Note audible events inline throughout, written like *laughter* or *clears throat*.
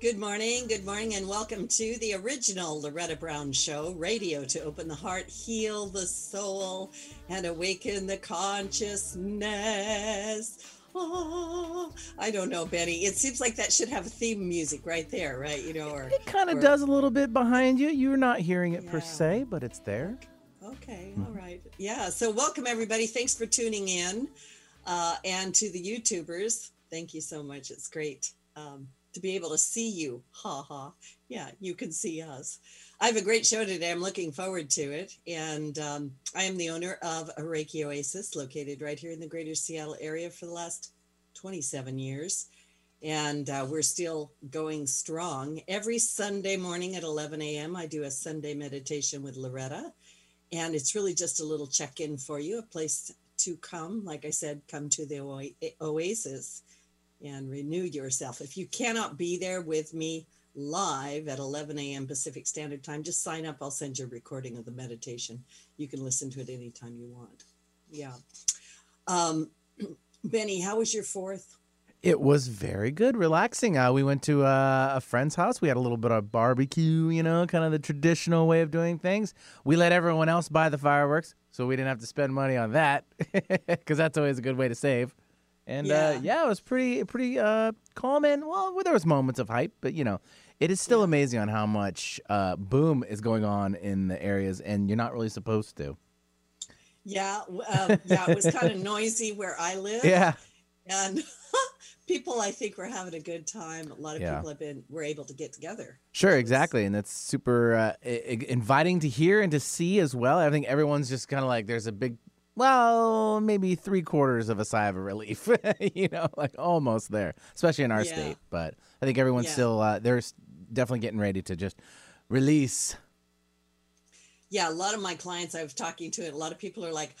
Good morning, good morning, and welcome to the original Loretta Brown Show, radio to open the heart, heal the soul, and awaken the consciousness. Oh, I don't know, Benny. It seems like that should have a theme music right there, right? You know, or It kind of does a little bit behind you. You're not hearing it per se, but it's there. Okay, Mm-hmm. all right. Yeah, so welcome everybody. Thanks for tuning in. Uh, and to the YouTubers, thank you so much. It's great um, to be able to see you. Ha ha. Yeah, you can see us. I have a great show today. I'm looking forward to it. And um, I am the owner of a Reiki Oasis located right here in the greater Seattle area for the last 27 years. And uh, we're still going strong. Every Sunday morning at 11 a.m., I do a Sunday meditation with Loretta and it's really just a little check in for you, a place to come. Like I said, come to the Oa- Oasis and renew yourself. If you cannot be there with me live at 11 a.m. Pacific Standard Time, just sign up. I'll send you a recording of the meditation. You can listen to it anytime you want. Yeah. Um, *clears throat* Benny, how was your fourth? It was very good, relaxing. Uh, we went to uh, a friend's house. We had a little bit of barbecue, you know, kind of the traditional way of doing things. We let everyone else buy the fireworks, so we didn't have to spend money on that, *laughs* because that's always a good way to save. And Yeah. uh, yeah, it was pretty, pretty uh, calm. And well, there was moments of hype, but you know, it is still amazing on how much uh, boom is going on in the areas, and you're not really supposed to. Yeah, um, yeah, it was kind of *laughs* noisy where I live. Yeah, and *laughs* people i think were having a good time a lot of Yeah. people have been were able to get together Sure, exactly, and that's super uh, i- inviting to hear and to see as well. I think everyone's just kind of like there's a big, well, maybe three quarters of a sigh of a relief, *laughs* you know, like almost there, especially in our Yeah. state. But I think everyone's Yeah. still uh, they're definitely getting ready to just release. yeah a lot of my clients i was talking to a lot of people are like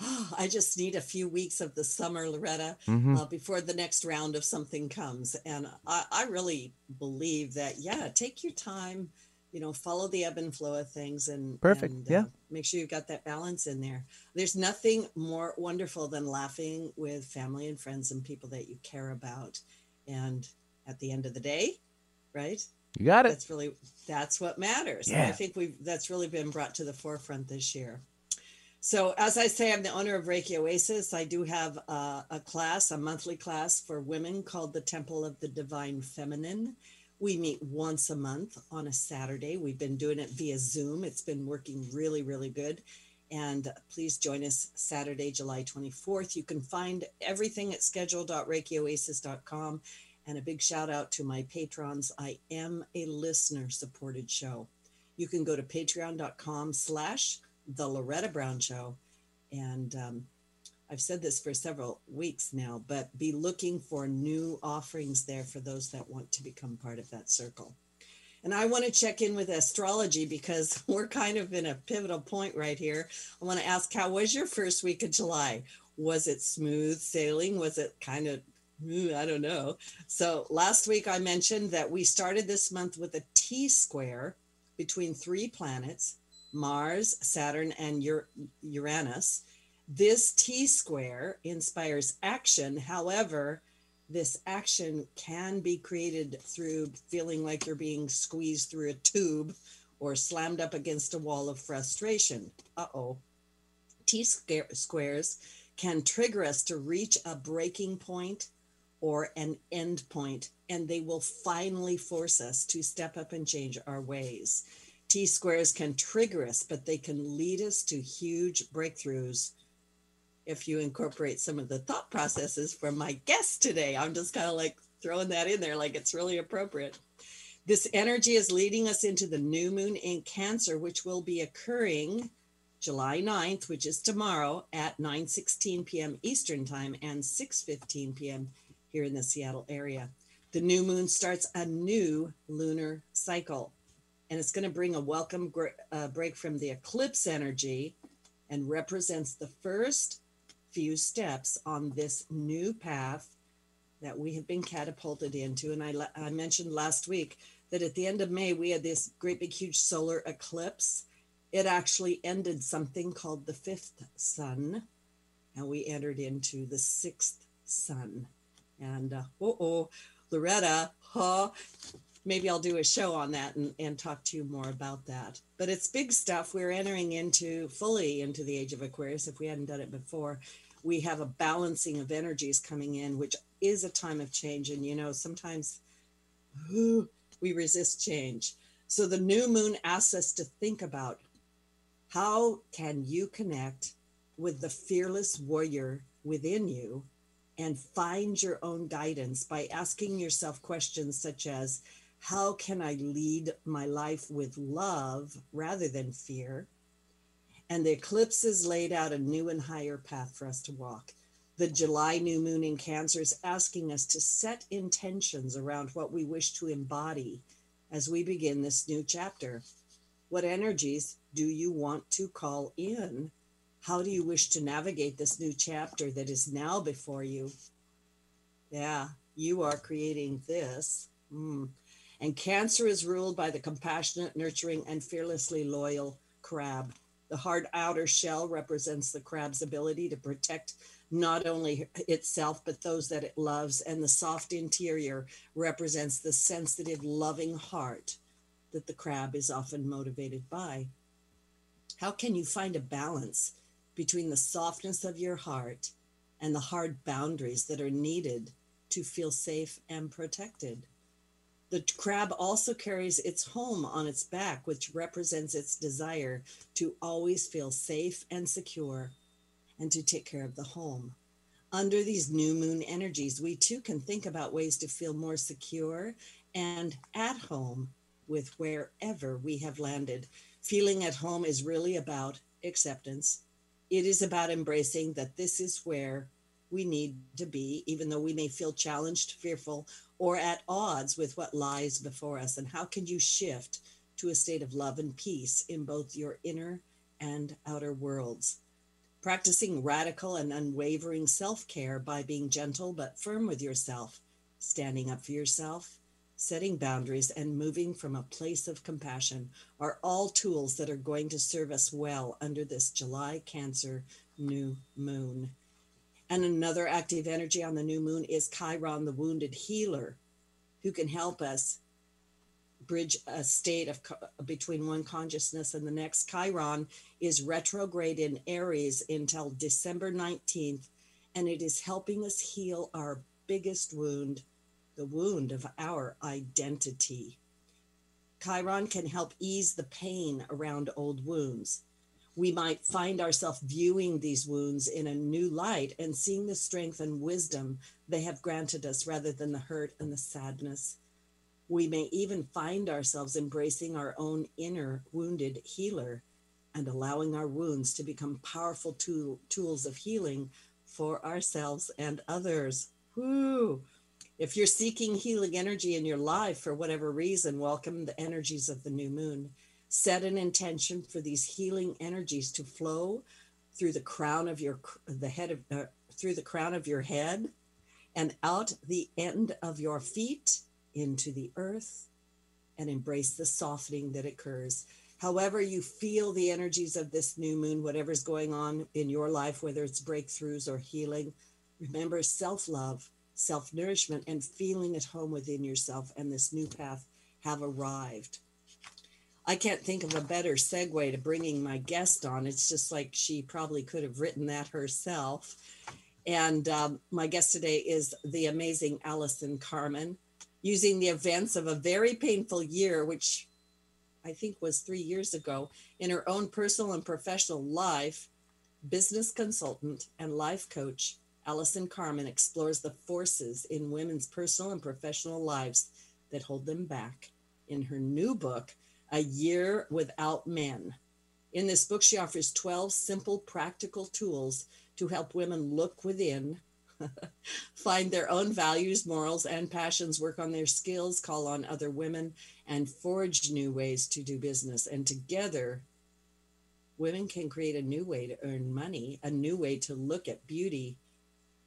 oh, i just need a few weeks of the summer loretta hmm uh, before the next round of something comes and I, I really believe that yeah take your time you know follow the ebb and flow of things and Perfect, and, yeah. uh, make sure you've got that balance in there. There's nothing more wonderful than laughing with family and friends and people that you care about. And at the end of the day right? You got it. that's really that's what matters. And i think we've that's really been brought to the forefront this year. So as i say i'm the owner of reiki oasis. I do have a, a class a monthly class for women called the temple of the divine feminine we meet once a month on a saturday we've been doing it via zoom it's been working really really good and please join us Saturday, July 24th. You can find everything at schedule.reikioasis.com. And a big shout out to my patrons. I am a listener supported show. You can go to patreon.com slash the Loretta Brown Show. And um, I've said this for several weeks now, but be looking for new offerings there for those that want to become part of that circle. And I want to check in with astrology because *laughs* we're kind of in a pivotal point right here. I want to ask, how was your first week of July? Was it smooth sailing? Was it kind of, hmm, I don't know. So last week I mentioned that we started this month with a T square between three planets Mars, Saturn, and Uranus. This T square inspires action. However, this action can be created through feeling like you're being squeezed through a tube or slammed up against a wall of frustration. Uh oh. T squares can trigger us to reach a breaking point or an end point, and they will finally force us to step up and change our ways. T squares can trigger us, but they can lead us to huge breakthroughs if you incorporate some of the thought processes from my guest today. I'm just kind of like throwing that in there like it's really appropriate. This energy is leading us into the new moon in Cancer, which will be occurring July 9th, which is tomorrow at 9:16 p.m. Eastern Time and 6:15 p.m. here in the Seattle area. The new moon starts a new lunar cycle, and it's going to bring a welcome uh, break from the eclipse energy and represents the first few steps on this new path that we have been catapulted into. And I, I mentioned last week that at the end of May, we had this great big huge solar eclipse. It actually ended something called the fifth sun, and we entered into the sixth sun. And uh, oh, Loretta, huh? Maybe I'll do a show on that and, and talk to you more about that. But it's big stuff. We're entering into fully into the age of Aquarius if we hadn't done it before. We have a balancing of energies coming in, which is a time of change. And, you know, sometimes we resist change. So the new moon asks us to think about how can you connect with the fearless warrior within you and find your own guidance by asking yourself questions such as how can I lead my life with love rather than fear? And the eclipses laid out a new and higher path for us to walk. The July new moon in Cancer is asking us to set intentions around what we wish to embody as we begin this new chapter. What energies do you want to call in? How do you wish to navigate this new chapter that is now before you? Yeah, you are creating this. Mm. And Cancer is ruled by the compassionate, nurturing, and fearlessly loyal crab. The hard outer shell represents the crab's ability to protect not only itself, but those that it loves. And the soft interior represents the sensitive, loving heart that the crab is often motivated by. How can you find a balance between the softness of your heart and the hard boundaries that are needed to feel safe and protected? The crab also carries its home on its back, which represents its desire to always feel safe and secure and to take care of the home. Under these new moon energies, we too can think about ways to feel more secure and at home with wherever we have landed. Feeling at home is really about acceptance. It is about embracing that this is where we need to be, even though we may feel challenged, fearful, or at odds with what lies before us? And how can you shift to a state of love and peace in both your inner and outer worlds? Practicing radical and unwavering self care by being gentle but firm with yourself, standing up for yourself, setting boundaries, and moving from a place of compassion are all tools that are going to serve us well under this July Cancer new moon. And another active energy on the new moon is Chiron, the wounded healer, who can help us bridge a state of between one consciousness and the next. Chiron is retrograde in Aries until December 19th, and it is helping us heal our biggest wound, the wound of our identity. Chiron can help ease the pain around old wounds we might find ourselves viewing these wounds in a new light and seeing the strength and wisdom they have granted us rather than the hurt and the sadness. We may even find ourselves embracing our own inner wounded healer and allowing our wounds to become powerful tool, tools of healing for ourselves and others. Whoo! If you're seeking healing energy in your life for whatever reason, welcome the energies of the new moon set an intention for these healing energies to flow through the crown of your the head of uh, through the crown of your head and out the end of your feet into the earth and embrace the softening that occurs. However you feel the energies of this new moon whatever's going on in your life whether it's breakthroughs or healing remember self-love self-nourishment and feeling at home within yourself and this new path have arrived I can't think of a better segue to bringing my guest on. It's just like she probably could have written that herself. And um, my guest today is the amazing Allison Carmen, using the events of a very painful year, which I think was three years ago, in her own personal and professional life. Business consultant and life coach, Allison Carmen explores the forces in women's personal and professional lives that hold them back. In her new book, a Year Without Men. In this book, she offers 12 simple, practical tools to help women look within, *laughs* find their own values, morals, and passions, work on their skills, call on other women, and forge new ways to do business. And together, women can create a new way to earn money, a new way to look at beauty,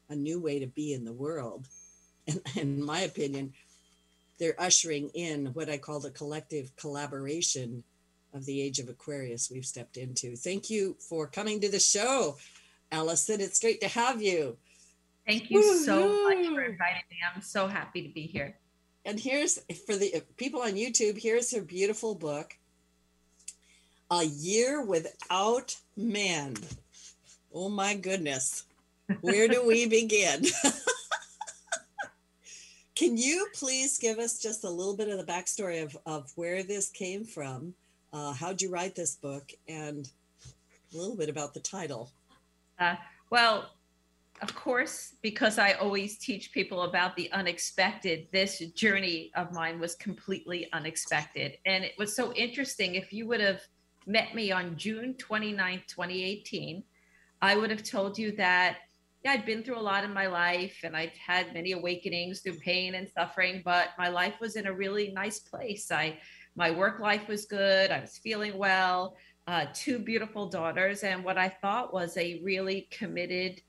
a new way to be in the world. And *laughs* in my opinion, they're ushering in what I call the collective collaboration of the age of Aquarius we've stepped into. Thank you for coming to the show, Allison. It's great to have you. Thank you Woo-hoo. so much for inviting me. I'm so happy to be here. and here's for the people on YouTube, here's her beautiful book, A Year Without Men. Oh my goodness. Where do we begin? *laughs* Can you please give us just a little bit of the backstory of, of where this came from? Uh, how'd you write this book? And a little bit about the title. Uh, well, of course, because I always teach people about the unexpected, this journey of mine was completely unexpected. And it was so interesting. If you would have met me on June 29th, 2018, I would have told you that yeah, I'd been through a lot in my life and I'd had many awakenings through pain and suffering, but my life was in a really nice place. I my work life was good. I was feeling well. Uh, two beautiful daughters, and what I thought was a really committed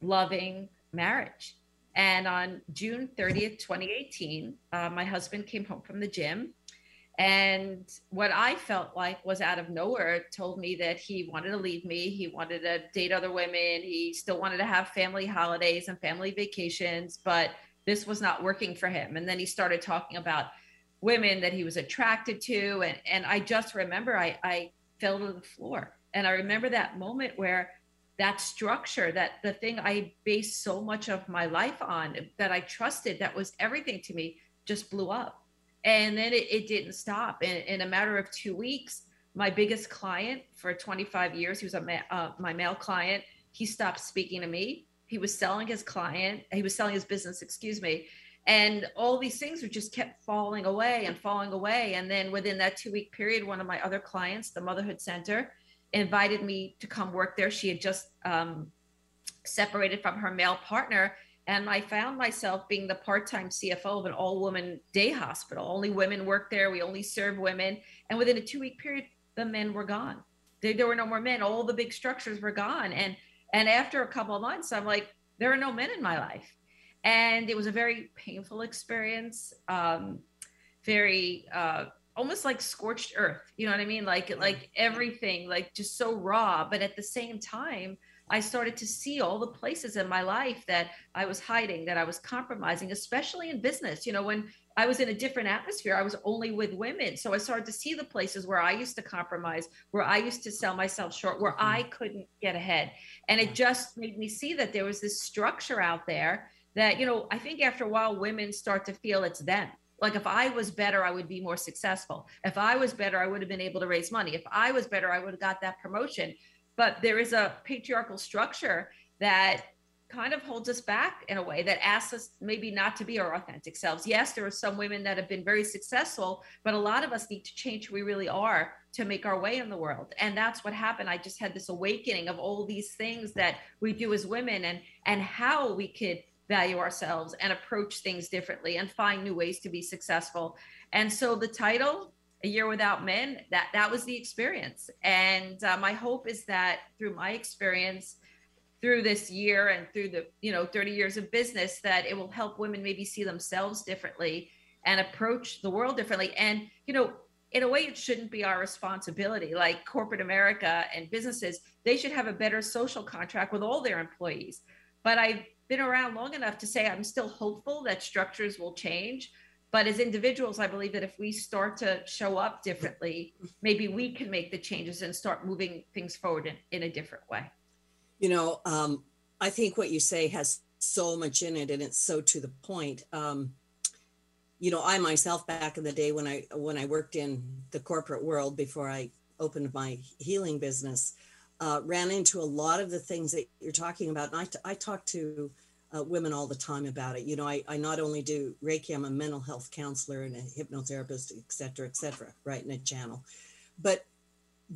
loving marriage. And on June 30th, 2018, uh, my husband came home from the gym. And what I felt like was out of nowhere told me that he wanted to leave me. He wanted to date other women. He still wanted to have family holidays and family vacations, but this was not working for him. And then he started talking about women that he was attracted to. And, and I just remember I, I fell to the floor. And I remember that moment where that structure, that the thing I based so much of my life on, that I trusted, that was everything to me, just blew up. And then it, it didn't stop. In, in a matter of two weeks, my biggest client for 25 years, he was ma- uh, my male client, he stopped speaking to me. He was selling his client, he was selling his business, excuse me. And all these things were just kept falling away and falling away. And then within that two week period, one of my other clients, the Motherhood Center, invited me to come work there. She had just um, separated from her male partner. And I found myself being the part time CFO of an all woman day hospital. Only women work there. We only serve women. And within a two week period, the men were gone. There, there were no more men. All the big structures were gone. And and after a couple of months, I'm like, there are no men in my life. And it was a very painful experience. Um, very uh, almost like scorched earth you know what i mean like like everything like just so raw but at the same time i started to see all the places in my life that i was hiding that i was compromising especially in business you know when i was in a different atmosphere i was only with women so i started to see the places where i used to compromise where i used to sell myself short where mm-hmm. i couldn't get ahead and it just made me see that there was this structure out there that you know i think after a while women start to feel it's them like if I was better, I would be more successful. If I was better, I would have been able to raise money. If I was better, I would have got that promotion. But there is a patriarchal structure that kind of holds us back in a way that asks us maybe not to be our authentic selves. Yes, there are some women that have been very successful, but a lot of us need to change who we really are to make our way in the world. And that's what happened. I just had this awakening of all these things that we do as women and and how we could value ourselves and approach things differently and find new ways to be successful. And so the title, A Year Without Men, that that was the experience. And uh, my hope is that through my experience, through this year and through the you know 30 years of business, that it will help women maybe see themselves differently and approach the world differently. And you know, in a way, it shouldn't be our responsibility. Like corporate America and businesses, they should have a better social contract with all their employees. But i've been around long enough to say I'm still hopeful that structures will change. But as individuals, I believe that if we start to show up differently, maybe we can make the changes and start moving things forward in, in a different way. You know, um, I think what you say has so much in it, and it's so to the point. Um, you know, I myself back in the day when I when I worked in the corporate world before I opened my healing business, uh, ran into a lot of the things that you're talking about. And I, t- I talked to uh, women all the time about it. You know, I, I not only do Reiki, I'm a mental health counselor and a hypnotherapist, et cetera, et cetera, right in a channel. But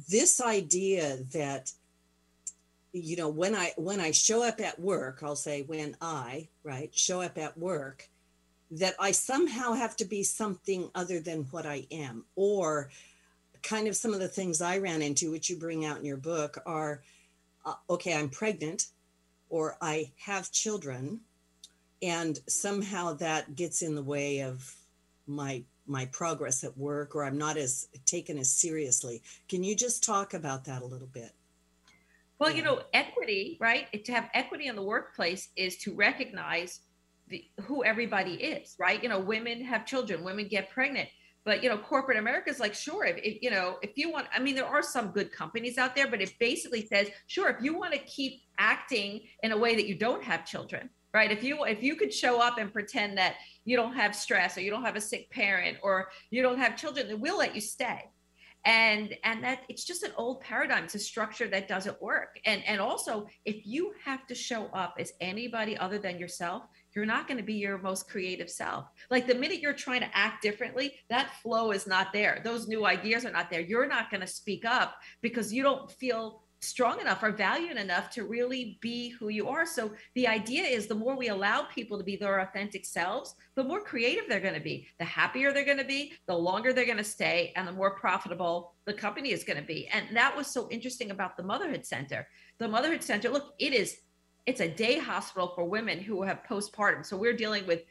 this idea that, you know, when I when I show up at work, I'll say when I, right, show up at work, that I somehow have to be something other than what I am, or kind of some of the things I ran into, which you bring out in your book, are uh, okay, I'm pregnant or I have children, and somehow that gets in the way of my my progress at work or I'm not as taken as seriously. Can you just talk about that a little bit? Well, yeah. you know, equity, right? To have equity in the workplace is to recognize the, who everybody is, right? You know, women have children, women get pregnant, but you know, corporate America is like, sure, if, if you know, if you want, I mean, there are some good companies out there, but it basically says, sure, if you want to keep acting in a way that you don't have children, right? If you if you could show up and pretend that you don't have stress or you don't have a sick parent or you don't have children, then we'll let you stay and and that it's just an old paradigm it's a structure that doesn't work. And and also if you have to show up as anybody other than yourself you're not going to be your most creative self. Like the minute you're trying to act differently that flow is not there. Those new ideas are not there. You're not going to speak up because you don't feel strong enough or valued enough to really be who you are. So the idea is the more we allow people to be their authentic selves, the more creative they're going to be, the happier they're going to be, the longer they're going to stay, and the more profitable the company is going to be. And that was so interesting about the Motherhood Center. The Motherhood Center, look, it is it's a day hospital for women who have postpartum. So we're dealing with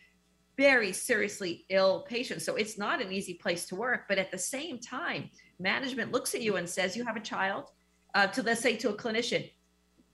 very seriously ill patients. So it's not an easy place to work, but at the same time, management looks at you and says you have a child uh, to let's say to a clinician,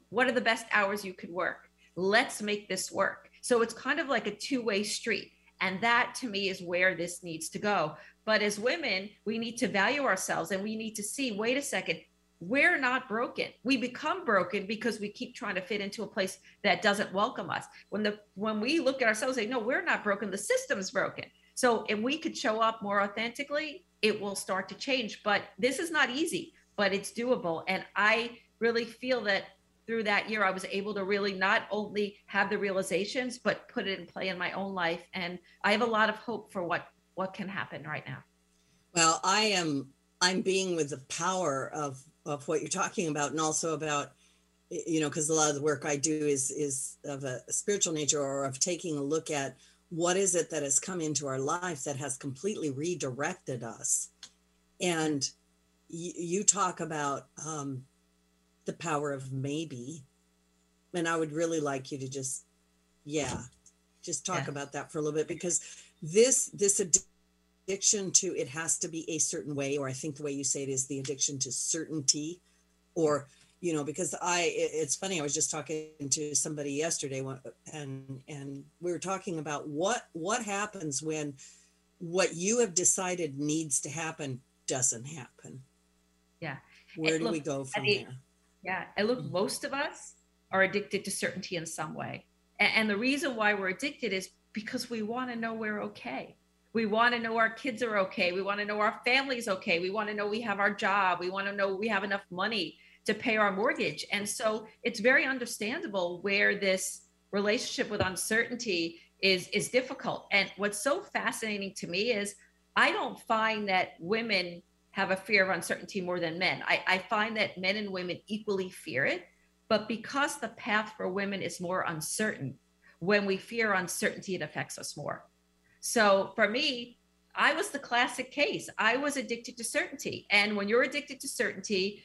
what are the best hours you could work? Let's make this work. So it's kind of like a two way street. And that to me is where this needs to go. But as women, we need to value ourselves and we need to see wait a second, we're not broken. We become broken because we keep trying to fit into a place that doesn't welcome us. When the when we look at ourselves and say, no, we're not broken, the system's broken. So if we could show up more authentically, it will start to change. But this is not easy but it's doable. And I really feel that through that year, I was able to really not only have the realizations, but put it in play in my own life. And I have a lot of hope for what what can happen right now. Well, I am I'm being with the power of of what you're talking about, and also about you know because a lot of the work I do is is of a spiritual nature or of taking a look at what is it that has come into our life that has completely redirected us and you, you talk about um, the power of maybe, and I would really like you to just, yeah, just talk yeah. about that for a little bit because this this addiction to it has to be a certain way, or I think the way you say it is the addiction to certainty, or you know because i it's funny i was just talking to somebody yesterday and and we were talking about what what happens when what you have decided needs to happen doesn't happen yeah. Where and do look, we go from there? Yeah. And look, most of us are addicted to certainty in some way. And, and the reason why we're addicted is because we want to know we're okay. We want to know our kids are okay. We want to know our family's okay. We want to know we have our job. We want to know we have enough money to pay our mortgage. And so it's very understandable where this relationship with uncertainty is is difficult. And what's so fascinating to me is I don't find that women have a fear of uncertainty more than men. I, I find that men and women equally fear it, but because the path for women is more uncertain, when we fear uncertainty, it affects us more. So for me, I was the classic case. I was addicted to certainty. And when you're addicted to certainty,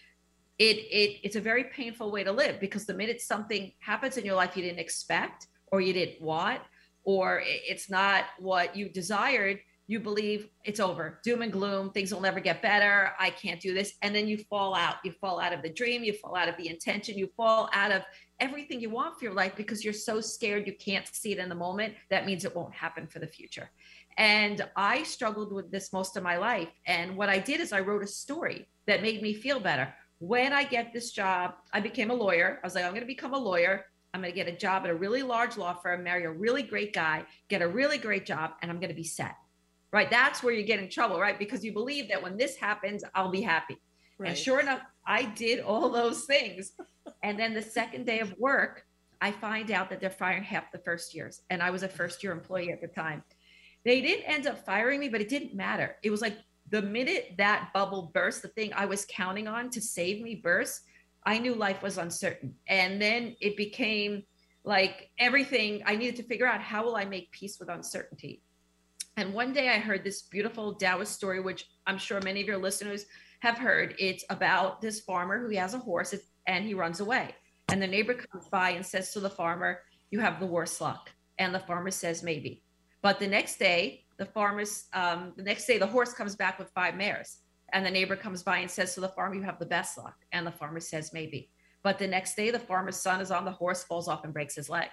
it, it it's a very painful way to live because the minute something happens in your life you didn't expect or you didn't want or it's not what you desired you believe it's over, doom and gloom, things will never get better. I can't do this. And then you fall out. You fall out of the dream, you fall out of the intention, you fall out of everything you want for your life because you're so scared you can't see it in the moment. That means it won't happen for the future. And I struggled with this most of my life. And what I did is I wrote a story that made me feel better. When I get this job, I became a lawyer. I was like, I'm going to become a lawyer. I'm going to get a job at a really large law firm, marry a really great guy, get a really great job, and I'm going to be set right? That's where you get in trouble, right? Because you believe that when this happens, I'll be happy. Right. And sure enough, I did all those things. and then the second day of work, I find out that they're firing half the first years. And I was a first year employee at the time. They didn't end up firing me, but it didn't matter. It was like the minute that bubble burst, the thing I was counting on to save me burst, I knew life was uncertain. And then it became like everything I needed to figure out how will I make peace with uncertainty? And one day I heard this beautiful Taoist story, which I'm sure many of your listeners have heard. It's about this farmer who has a horse and he runs away. And the neighbor comes by and says to the farmer, You have the worst luck. And the farmer says, Maybe. But the next day, the farmer's, um, the next day, the horse comes back with five mares. And the neighbor comes by and says to the farmer, You have the best luck. And the farmer says, Maybe. But the next day, the farmer's son is on the horse, falls off, and breaks his leg.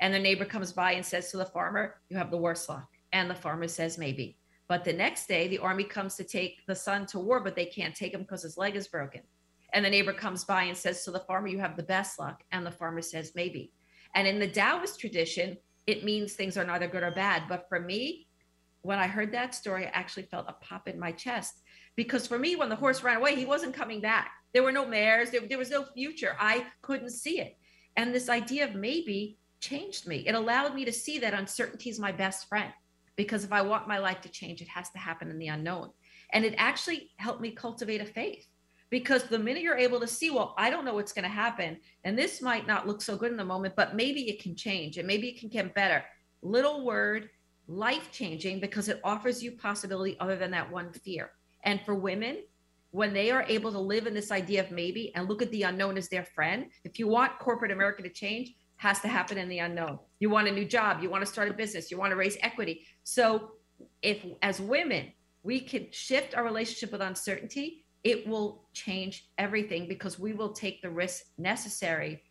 And the neighbor comes by and says to the farmer, You have the worst luck. And the farmer says, Maybe. But the next day, the army comes to take the son to war, but they can't take him because his leg is broken. And the neighbor comes by and says to the farmer, You have the best luck. And the farmer says, Maybe. And in the Taoist tradition, it means things are neither good or bad. But for me, when I heard that story, I actually felt a pop in my chest. Because for me, when the horse ran away, he wasn't coming back. There were no mares, there, there was no future. I couldn't see it. And this idea of maybe changed me. It allowed me to see that uncertainty is my best friend. Because if I want my life to change, it has to happen in the unknown. And it actually helped me cultivate a faith because the minute you're able to see well i don't know what's going to happen and this might not look so good in the moment but maybe it can change and maybe it can get better little word life changing because it offers you possibility other than that one fear and for women when they are able to live in this idea of maybe and look at the unknown as their friend if you want corporate america to change has to happen in the unknown. You want a new job. You want to start a business. You want to raise equity. So if as women we could shift our relationship with uncertainty it will change everything because we will take the risk necessary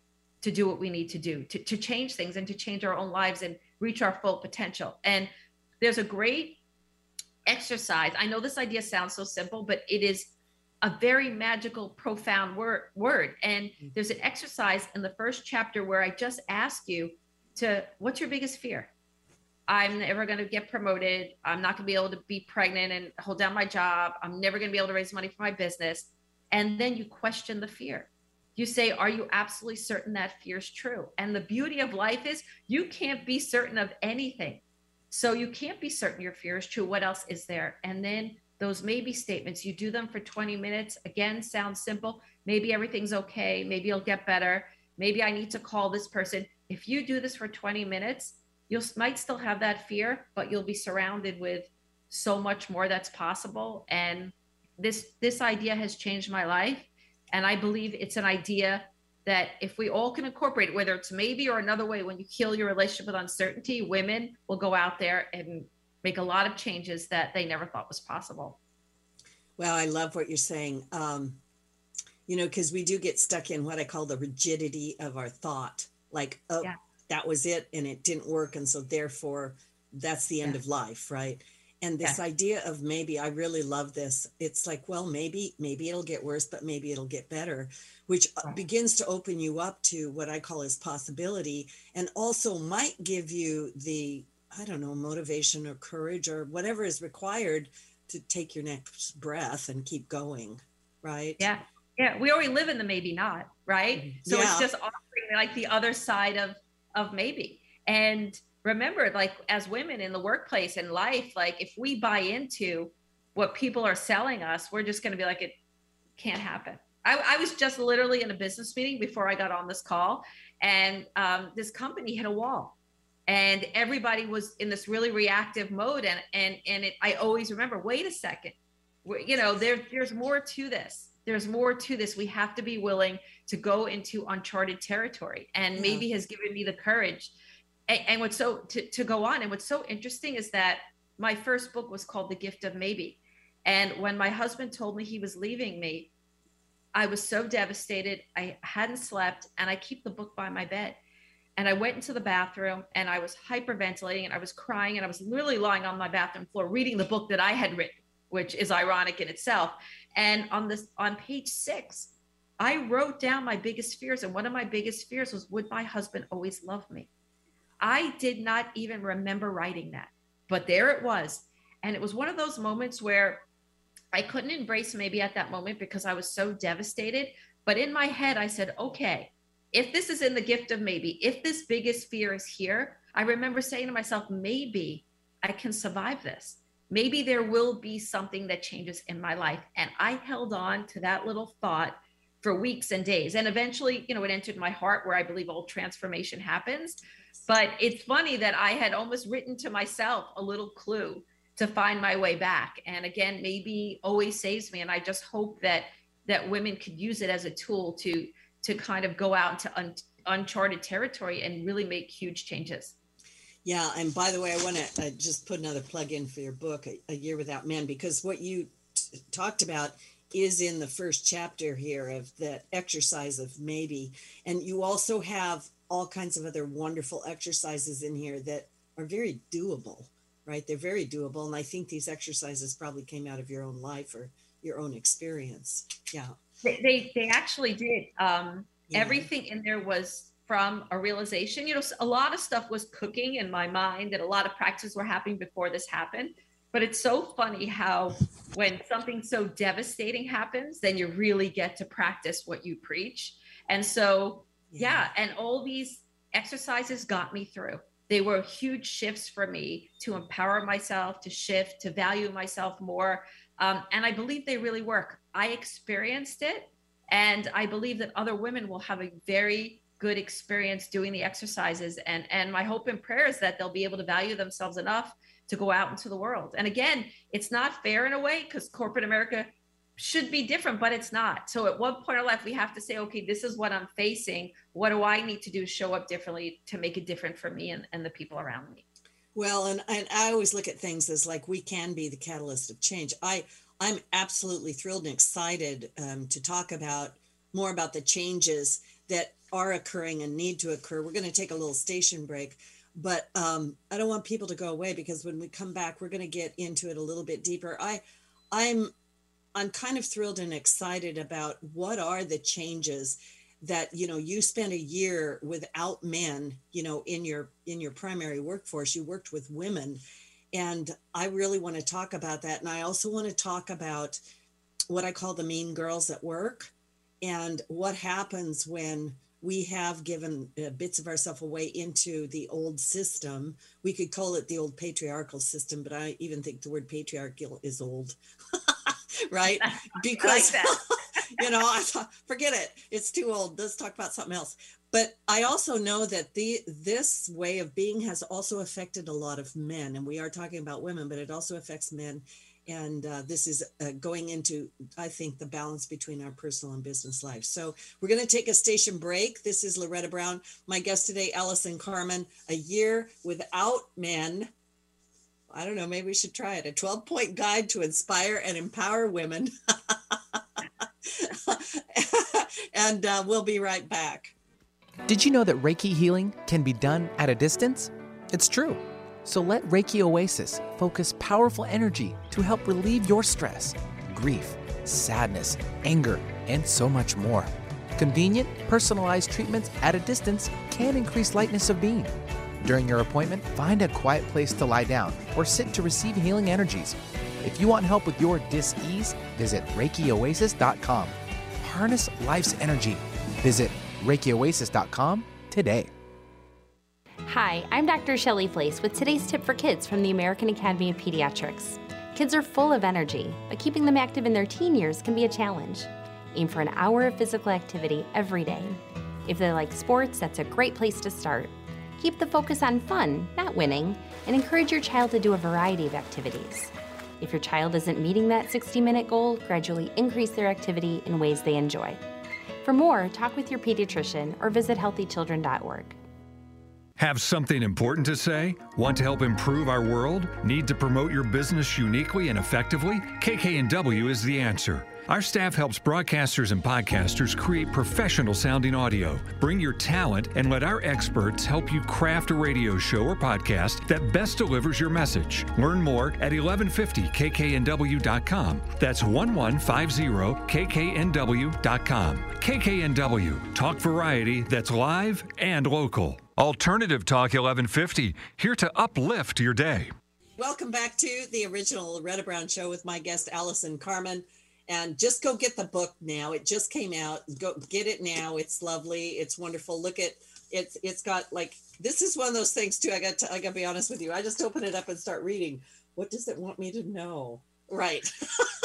to do what we need to do to, to change things and to change our own lives and reach our full potential. And there's a great exercise. I know this idea sounds so simple but it is a very magical profound word word and mm. there's an exercise in the first chapter where i just ask you to what's your biggest fear I'm never going to get promoted. I'm not going to be able to be pregnant and hold down my job. I'm never going to be able to raise money for my business. And then you question the fear. You say, Are you absolutely certain that fear is true? And the beauty of life is you can't be certain of anything. So you can't be certain your fear is true. What else is there? And then those maybe statements, you do them for 20 minutes. Again, sounds simple. Maybe everything's okay. Maybe it'll get better. Maybe I need to call this person. If you do this for 20 minutes, you might still have that fear, but you'll be surrounded with so much more that's possible. And this this idea has changed my life, and I believe it's an idea that if we all can incorporate, whether it's maybe or another way, when you heal your relationship with uncertainty, women will go out there and make a lot of changes that they never thought was possible. Well, I love what you're saying. Um, you know, because we do get stuck in what I call the rigidity of our thought. Like, oh, yeah that was it and it didn't work and so therefore that's the end yeah. of life right and this yeah. idea of maybe i really love this it's like well maybe maybe it'll get worse but maybe it'll get better which uh, right. begins to open you up to what i call as possibility and also might give you the i don't know motivation or courage or whatever is required to take your next breath and keep going right yeah yeah we already live in the maybe not right mm-hmm. so yeah. it's just offering like the other side of of maybe. And remember, like as women in the workplace and life, like if we buy into what people are selling us, we're just going to be like, it can't happen. I, I, was just literally in a business meeting before I got on this call, and um, this company hit a wall, and everybody was in this really reactive mode. And and and it, I always remember, wait a second, you know, there there's more to this there's more to this. We have to be willing to go into uncharted territory. And yeah. maybe has given me the courage. And, and what's so to, to go on. And what's so interesting is that my first book was called The Gift of Maybe. And when my husband told me he was leaving me, I was so devastated. I hadn't slept, and I keep the book by my bed. And I went into the bathroom and I was hyperventilating and I was crying and I was literally lying on my bathroom floor reading the book that I had written, which is ironic in itself. And on this on page six, I wrote down my biggest fears. And one of my biggest fears was would my husband always love me? I did not even remember writing that, but there it was. And it was one of those moments where I couldn't embrace maybe at that moment because I was so devastated. But in my head, I said, okay, if this is in the gift of maybe, if this biggest fear is here, I remember saying to myself, maybe I can survive this maybe there will be something that changes in my life. And I held on to that little thought for weeks and days. And eventually, you know, it entered my heart where I believe all transformation happens. But it's funny that I had almost written to myself a little clue to find my way back. And again, maybe always saves me. And I just hope that that women could use it as a tool to to kind of go out into un, uncharted territory and really make huge changes. Yeah, and by the way, I want to uh, just put another plug in for your book, A, Year Without Men, because what you t- talked about is in the first chapter here of that exercise of maybe, and you also have all kinds of other wonderful exercises in here that are very doable, right? They're very doable. And I think these exercises probably came out of your own life or your own experience. Yeah. They, they, they actually did. Um, yeah. Everything in there was from a realization. You know, a lot of stuff was cooking in my mind and a lot of practices were happening before this happened. But it's so funny how when something so devastating happens, then you really get to practice what you preach. And so, yeah, yeah and all these exercises got me through. They were huge shifts for me to empower myself, to shift, to value myself more. Um, and I believe they really work. I experienced it, and I believe that other women will have a very good experience doing the exercises. And and my hope and prayer is that they'll be able to value themselves enough to go out into the world. And again, it's not fair in a way because corporate America should be different, but it's not. So at one point in life, we have to say, okay, this is what I'm facing. What do I need to do to show up differently to make it different for me and, and the people around me? Well, and, and I always look at things as like we can be the catalyst of change. I I'm absolutely thrilled and excited um, to talk about more about the changes that are occurring and need to occur. We're going to take a little station break, but um, I don't want people to go away because when we come back, we're going to get into it a little bit deeper. I, I'm, I'm kind of thrilled and excited about what are the changes that you know you spent a year without men you know in your in your primary workforce you worked with women and i really want to talk about that and i also want to talk about what i call the mean girls at work and what happens when we have given uh, bits of ourselves away into the old system. We could call it the old patriarchal system, but I even think the word patriarchal is old, *laughs* *laughs* right? *laughs* Because, like *laughs* you know, I thought, forget it, it's too old. Let's talk about something else. But I also know that the this way of being has also affected a lot of men, and we are talking about women, but it also affects men. And uh, this is uh, going into i think the balance between our personal and business life. So we're going to take a station break. This is loretta brown. My guest today allison carmen a year without men i don't know maybe we should try it. A 12 point guide to inspire and empower women. *laughs* And uh, we'll be right back. Did you know that reiki healing can be done at a distance? It's true. So let Reiki Oasis focus powerful energy to help relieve your stress, grief, sadness, anger, and so much more. Convenient, personalized treatments at a distance can increase lightness of being. During your appointment, find a quiet place to lie down or sit to receive healing energies. If you want help with your dis-ease, visit ReikiOasis.com. Harness life's energy. Visit ReikiOasis.com today. Hi, I'm Dr. Shelly Flais with today's tip for kids from the American Academy of Pediatrics. Kids are full of energy, but keeping them active in their teen years can be a challenge. Aim for an hour of physical activity every day. If they like sports, that's a great place to start. Keep the focus on fun, not winning, and encourage your child to do a variety of activities. If your child isn't meeting that 60 minute goal, gradually increase their activity in ways they enjoy. For more, talk with your pediatrician or visit healthychildren.org. Have something important to say? Want to help improve our world? Need to promote your business uniquely and effectively? KKNW is the answer. Our staff helps broadcasters and podcasters create professional sounding audio. Bring your talent and let our experts help you craft a radio show or podcast that best delivers your message. Learn more at 1150kknw.com. That's 1150kknw.com. KKNW, talk variety that's live and local. Alternative Talk 1150, here to uplift your day. Welcome back to the original Loretta Brown Show with my guest, Allison Carmen. And just go get the book now. It just came out. Go get it now. It's lovely. It's wonderful. Look at it's it's got like this is one of those things too. I got to I gotta be honest with you. I just open it up and start reading. What does it want me to know? Right.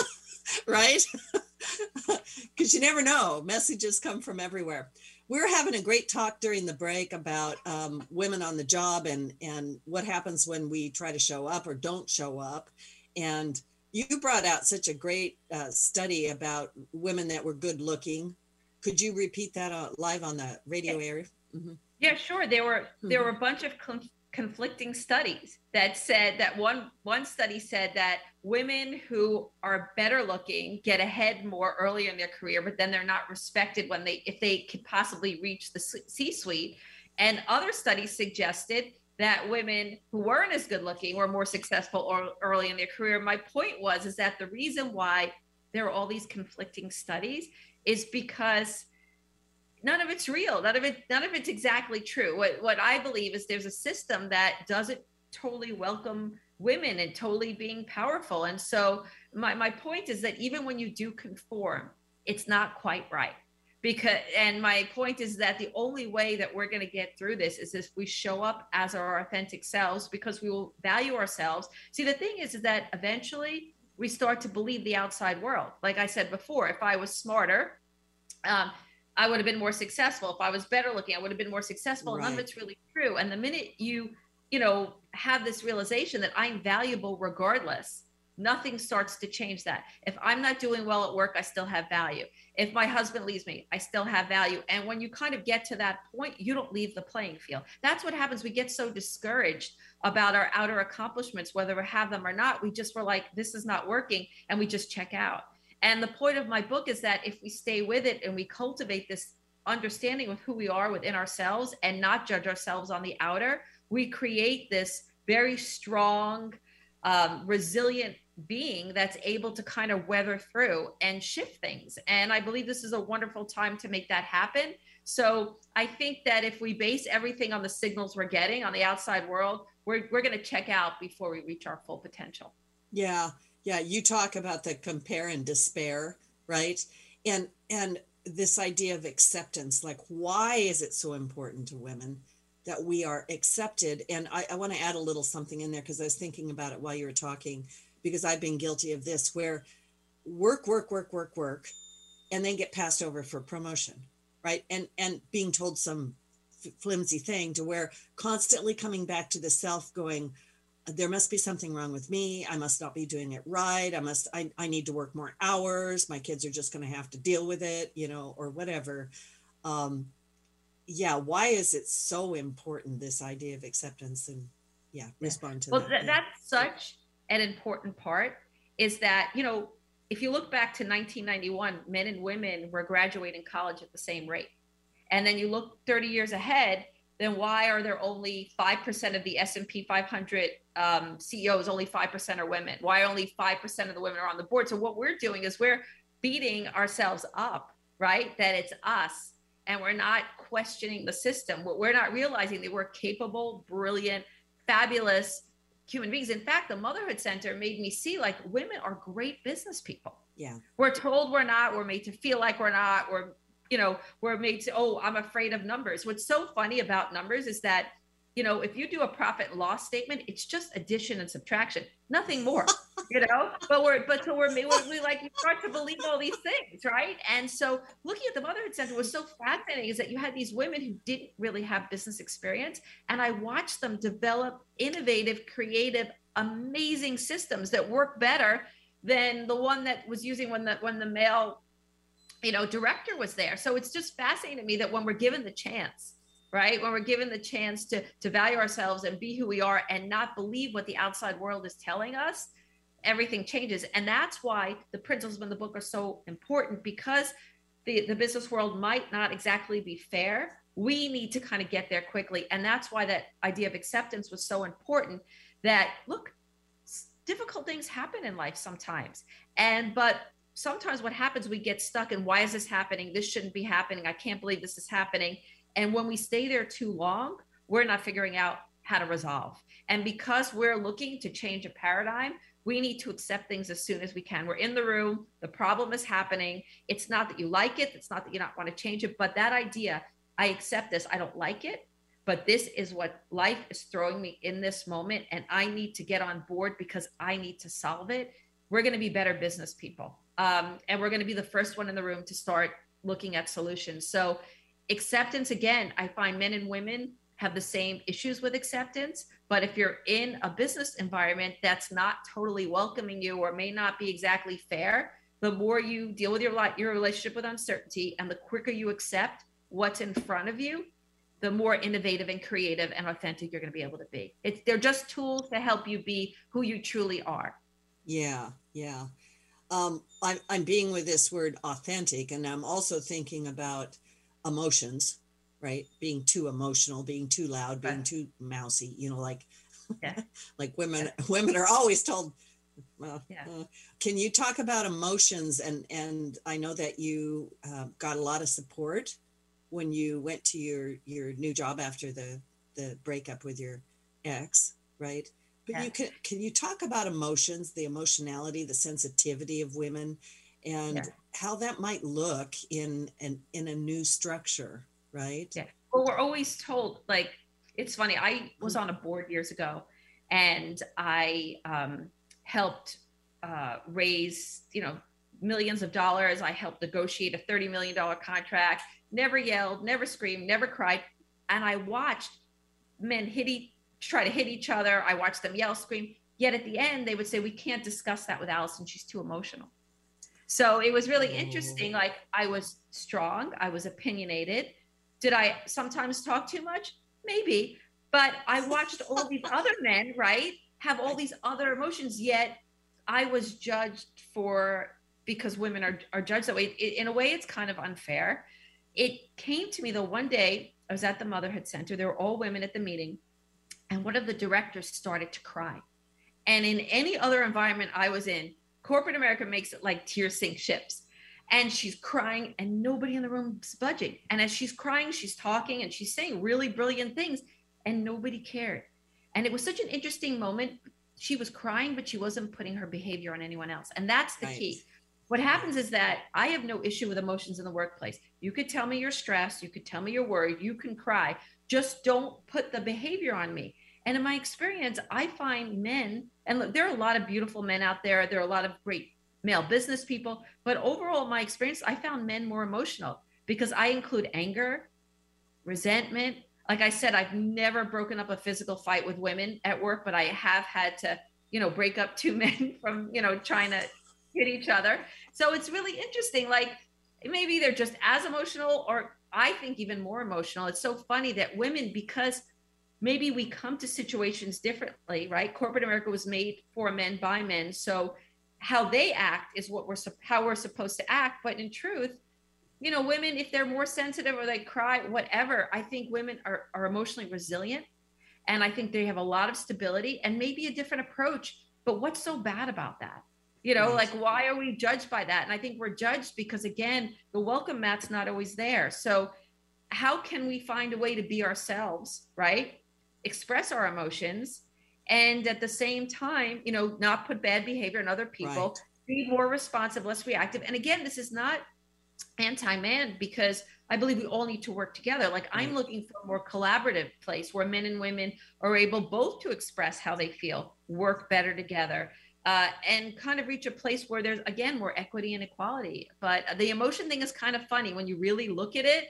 *laughs* right? *laughs* Because you never know. Messages come from everywhere we were having a great talk during the break about um, women on the job and and what happens when we try to show up or don't show up and you brought out such a great uh, study about women that were good looking. Could you repeat that uh, live on the radio area? Mm-hmm. yeah sure. There were there mm-hmm. were a bunch of conflicting studies that said that one one study said that women who are better looking get ahead more early in their career but then they're not respected when they if they could possibly reach the c suite And other studies suggested that women who weren't as good looking were more successful early in their career. My point was is that the reason why there are all these conflicting studies is because none of it's real. None of it none of it's exactly true. What what I believe is there's a system that doesn't totally welcome women and totally being powerful. And so my my point is that even when you do conform, it's not quite right because and my point is that the only way that we're going to get through this is if we show up as our authentic selves because we will value ourselves. See the thing is, is that eventually we start to believe the outside world. Like i said before if i was smarter um, i would have been more successful. If i was better looking i would have been more successful. Right. none of it's really true. And the minute you you know have this realization that i'm valuable regardless nothing starts to change that. If I'm not doing well at work, I still have value. If my husband leaves me, I still have value. And when you kind of get to that point, you don't leave the playing field. That's what happens. We get so discouraged about our outer accomplishments, whether we have them or not. We just were like, this is not working, and we just check out. And the point of my book is that if we stay with it and we cultivate this understanding of who we are within ourselves and not judge ourselves on the outer, we create this very strong, um, resilient being that's able to kind of weather through and shift things. And I believe this is a wonderful time to make that happen. So I think that if we base everything on the signals we're getting on the outside world, we're, we're going to check out before we reach our full potential. Yeah. Yeah. You talk about the compare and despair, right? And, and this idea of acceptance, like why is it so important to women? that we are accepted. And I, I want to add a little something in there because I was thinking about it while you were talking because I've been guilty of this where work, work, work, work, work, and then get passed over for promotion, right? And and being told some flimsy thing to where constantly coming back to the self going, there must be something wrong with me. I must not be doing it right. I must, I, I need to work more hours. My kids are just going to have to deal with it, you know, or whatever. Um, yeah. Why is it so important, this idea of acceptance and yeah, respond to well, that. Well, that's such an important part is that, you know, if you look back to 1991, men and women were graduating college at the same rate. And then you look 30 years ahead, then why are there only 5% of the S&P 500 um, CEOs, only 5% are women? Why only 5% of the women are on the board? So what we're doing is we're beating ourselves up, right? That it's us and we're not questioning the system. We're not realizing that we're capable, brilliant, fabulous, human beings. In fact, the Motherhood Center made me see like women are great business people. Yeah. We're told we're not, we're made to feel like we're not, we're, you know, we're made to, oh, I'm afraid of numbers. What's so funny about numbers is that you know, if you do a profit and loss statement, it's just addition and subtraction, nothing more, *laughs* you know. But we're but so we're we, we like we start to believe all these things, right? And so looking at the Motherhood Center was so fascinating is that you had these women who didn't really have business experience, and I watched them develop innovative, creative, amazing systems that work better than the one that was using when the when the male, you know, director was there. So it's just fascinating to me that when we're given the chance right? When we're given the chance to to value ourselves and be who we are and not believe what the outside world is telling us everything changes. And that's why the principles in the book are so important because the, the business world might not exactly be fair. We need to kind of get there quickly. And that's why that idea of acceptance was so important that look difficult things happen in life sometimes. And but sometimes what happens we get stuck in why is this happening? This shouldn't be happening. I can't believe this is happening and when we stay there too long, we're not figuring out how to resolve. And because we're looking to change a paradigm, we need to accept things as soon as we can. We're in the room, the problem is happening. It's not that you like it, it's not that you don't want to change it, but that idea, I accept this, I don't like it, but this is what life is throwing me in this moment and I need to get on board because I need to solve it. We're going to be better business people. Um, and we're going to be the first one in the room to start looking at solutions. So acceptance again i find men and women have the same issues with acceptance but if you're in a business environment that's not totally welcoming you or may not be exactly fair the more you deal with your life your relationship with uncertainty and the quicker you accept what's in front of you the more innovative and creative and authentic you're going to be able to be. It's they're just tools to help you be who you truly are. Yeah yeah. Um, I'm, I'm being with this word authentic and i'm also thinking about emotions right? Being too emotional, being too loud, being Right. too mousy, you know, like Yeah. *laughs* like women *laughs* women are always told well, Yeah. uh, can you talk about emotions and and I know that you uh, got a lot of support when you went to your your new job after the the breakup with your ex, right? But you can can you talk about emotions, the emotionality, the sensitivity of women, and Yeah. How that might look in an in a new structure, right? Yeah. Well, we're always told, like, it's funny. I was on a board years ago and I um, helped uh, raise, you know, millions of dollars. I helped negotiate a $30 million contract, never yelled, never screamed, never cried. And I watched men hit each, try to hit each other. I watched them yell, scream. Yet at the end, they would say, We can't discuss that with Allison. She's too emotional. So it was really mm. interesting. Oh. Like, I was strong, I was opinionated. Did I sometimes talk too much? Maybe. But I watched all these *laughs* other men, right, have all these other emotions, yet I was judged for because women are, are judged that way. It, in a way, it's kind of unfair. It came to me though one day, I was at the Motherhood Center. There were all women at the meeting, and one of the directors started to cry. And in any other environment I was in, corporate America makes it like tears sink ships. And she's crying, and nobody in the room's budging. And as she's crying, she's talking and she's saying really brilliant things, and nobody cared. And it was such an interesting moment. She was crying, but she wasn't putting her behavior on anyone else. And that's the Right. key. What happens is that I have no issue with emotions in the workplace. You could tell me you're stressed, you could tell me you're worried, you can cry. Just don't put the behavior on me. And in my experience, I find men, and look, there are a lot of beautiful men out there, there are a lot of great male business people, but overall, my experience, I found men more emotional because I include anger, resentment. Like I said, I've never broken up a physical fight with women at work, but I have had to, you know, break up two *laughs* men from, you know, trying to hit each other. So it's really interesting. Like maybe they're just as emotional, or I think even more emotional. It's so funny that women, because maybe we come to situations differently, right? Corporate America was made for men by men. So how they act is what we're how we're supposed to act. But in truth, you know, women, if they're more sensitive or they cry, whatever, I think women are, are emotionally resilient. And I think they have a lot of stability and maybe a different approach. But what's so bad about that? You know, like why are we judged by that? And I think we're judged because again, the welcome mat's not always there. So how can we find a way to be ourselves, right? Express our emotions and at the same time, you know, not put bad behavior on other people, Right. be more responsive, less reactive. And again, this is not anti-man because I believe we all need to work together. Like I'm looking for a more collaborative place where men and women are able both to express how they feel, work better together, uh, and kind of reach a place where there's again more equity and equality. But the emotion thing is kind of funny when you really look at it.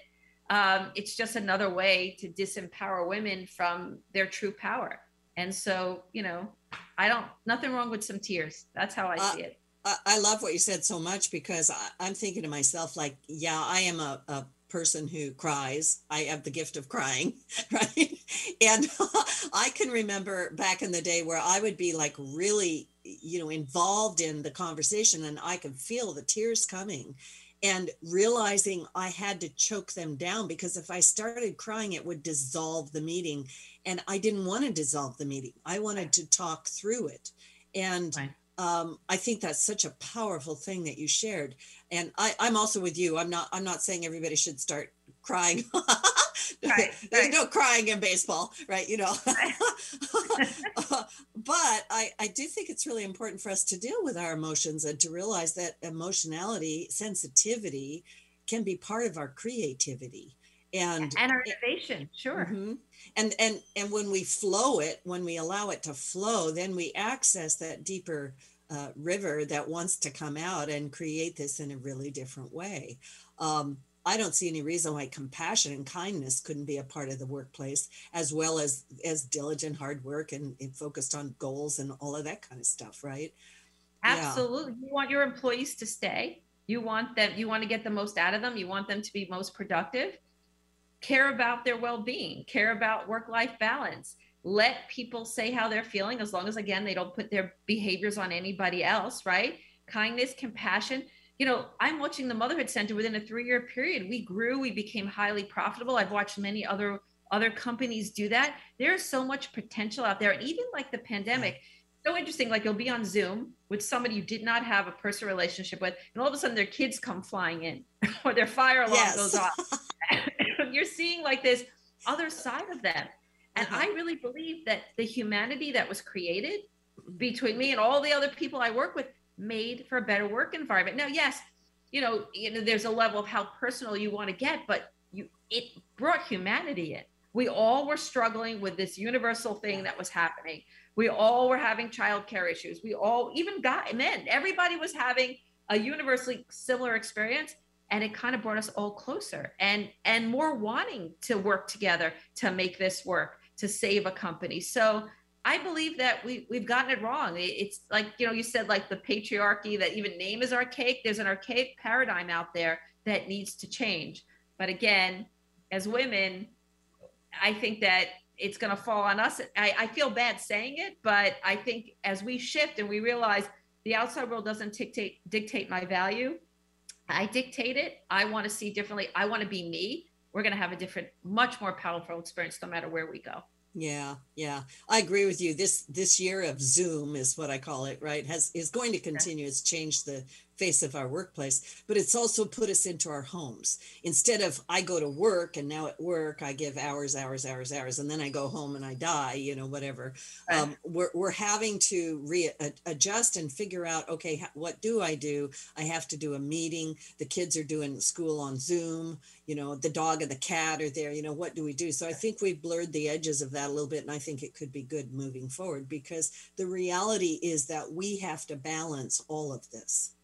Um, it's just another way to disempower women from their true power. And so, you know, I don't nothing wrong with some tears. That's how I Uh, see it. I, I love what you said so much because I, I'm thinking to myself, like, yeah, I am a, a person who cries. I have the gift of crying, *laughs* right? And *laughs* I can remember back in the day where I would be like really, you know, involved in the conversation and I could feel the tears coming and realizing I had to choke them down because if I started crying, it would dissolve the meeting. And I didn't want to dissolve the meeting. I wanted to talk through it. And um, I think that's such a powerful thing that you shared. And I, I'm also with you. I'm not. I'm not saying everybody should start crying. *laughs* *laughs* Right, There's right. no crying in baseball, right? You know. *laughs* but I, I do think it's really important for us to deal with our emotions and to realize that emotionality, sensitivity, can be part of our creativity. And and our innovation, sure. Mhm. And and and when we flow it, when we allow it to flow, then we access that deeper uh, river that wants to come out and create this in a really different way. Um, I don't see any reason why compassion and kindness couldn't be a part of the workplace, as well as as diligent hard work and, and focused on goals and all of that kind of stuff, right? Yeah. Absolutely. You want your employees to stay. You want them, you want to get the most out of them. You want them to be most productive. Care about their well being, care about work life balance. Let people say how they're feeling as long as, again, they don't put their behaviors on anybody else, right? Kindness, compassion. You know, I'm watching the Motherhood Center within a three year period. We grew, we became highly profitable. I've watched many other other companies do that. There's so much potential out there. And even like the pandemic, so interesting. Like you'll be on Zoom with somebody you did not have a personal relationship with, and all of a sudden their kids come flying in *laughs* or their fire alarm Yes. goes off. *laughs* *laughs* You're seeing like this other side of them. And Uh-huh. I really believe that the humanity that was created between me and all the other people I work with made for a better work environment. Now, yes, you know, you know, there's a level of how personal you want to get, but you it brought humanity in. We all were struggling with this universal thing that was happening. We all were having childcare issues. We all, even got men, everybody was having a universally similar experience and it kind of brought us all closer and and more wanting to work together to make this work to save a company so i believe that we we've gotten it wrong it's like you know you said like the patriarchy that even name is archaic there's an archaic paradigm out there that needs to change but again as women i think that it's going to fall on us I, I feel bad saying it but i think as we shift and we realize the outside world doesn't dictate dictate my value I dictate it. I want to see differently. I want to be me. We're going to have a different, much more powerful experience no matter where we go. Yeah, yeah. I agree with you. This this year of Zoom is what I call it, right? Has is going to continue. It's changed the face of our workplace, but it's also put us into our homes. Instead of I go to work and now at work I give hours, hours, hours, hours, and then I go home and I die, you know, whatever. Right. Um, we're we're having to readjust and figure out, okay, what do I do? I have to do a meeting. The kids are doing school on Zoom. You know, the dog and the cat are there. You know, what do we do? So I think we've blurred the edges of that a little bit, and I think it could be good moving forward because the reality is that we have to balance all of this.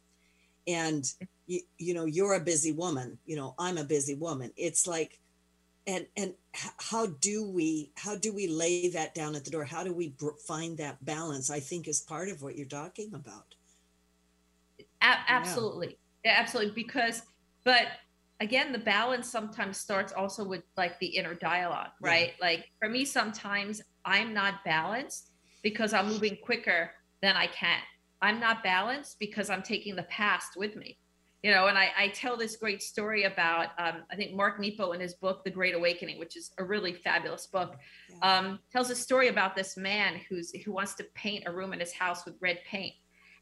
And you, you know, you're a busy woman. You know, I'm a busy woman. It's like, and and how do we how do we lay that down at the door? How do we br- find that balance? I think is part of what you're talking about. Absolutely. Yeah, absolutely. Because, but again, the balance sometimes starts also with like the inner dialogue, Yeah. right? Like for me, sometimes I'm not balanced because I'm moving quicker than I can. I'm not balanced because I'm taking the past with me. You know, and I, I tell this great story about, um, I think Mark Nepo in his book, The Great Awakening, which is a really fabulous book, Yeah. um, tells a story about this man who's who wants to paint a room in his house with red paint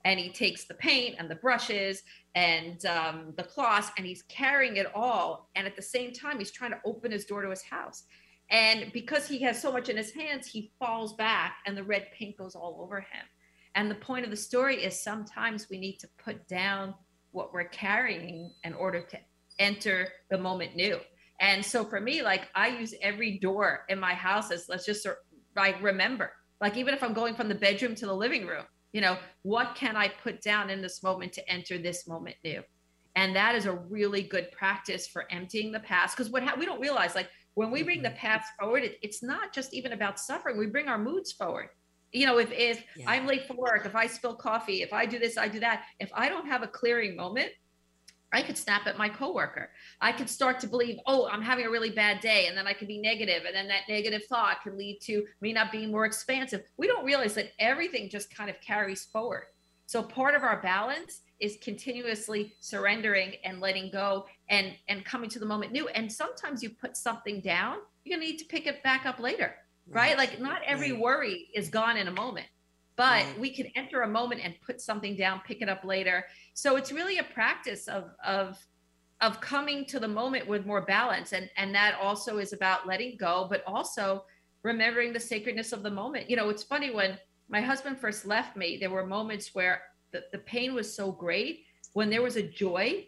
and he takes the paint and the brushes and um, the cloths and he's carrying it all and at the same time he's trying to open his door to his house and because he has so much in his hands he falls back and the red paint goes all over him and the point of the story is sometimes we need to put down what we're carrying in order to enter the moment new. And so for me like i use every door in my house as let's just like remember. Like even if i'm going from the bedroom to the living room you know what can i put down in this moment to enter this moment new? And that is a really good practice for emptying the past because what ha- we don't realize like when we bring the mm-hmm. past forward it, it's not just even about suffering. We bring our moods forward you know if if Yeah. i'm late for work if i spill coffee if i do this i do that if i don't have a clearing moment I could snap at my coworker. I could start to believe, oh, I'm having a really bad day. And then I could be negative, And then that negative thought could lead to me not being more expansive. We don't realize that everything just kind of carries forward. So part of our balance is continuously surrendering and letting go and and coming to the moment new. And sometimes you put something down, you're gonna need to pick it back up later. Right? Like not every worry is gone in a moment. But Right. we can enter a moment and put something down, pick it up later. So it's really a practice of of of coming to the moment with more balance and and that also is about letting go but also remembering the sacredness of the moment you know it's funny when my husband first left me there were moments where the, the pain was so great when there was a joy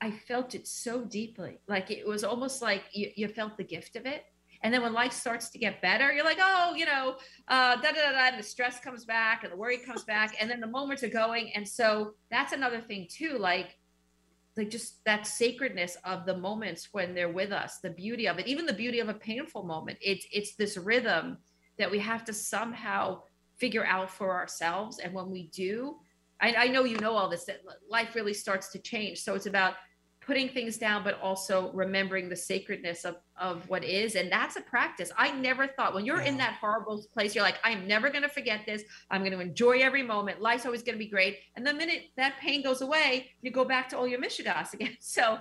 i felt it so deeply like it was almost like you, you felt the gift of it and then when life starts to get better you're like oh you know uh da, da, da, and the stress comes back and the worry comes *laughs* back. And then the moments are going. And so that's another thing too like like just that sacredness of the moments when they're with us the beauty of it even the beauty of a painful moment. It's it's this rhythm that we have to somehow figure out for ourselves. And when we do I, I know you know all this that life really starts to change. So it's about putting things down but also remembering the sacredness of of what is and that's a practice. I never thought when you're in that horrible place you're like i'm never going to forget this. I'm going to enjoy every moment. Life's always going to be great. And the minute that pain goes away you go back to all your mishidas *laughs* again. So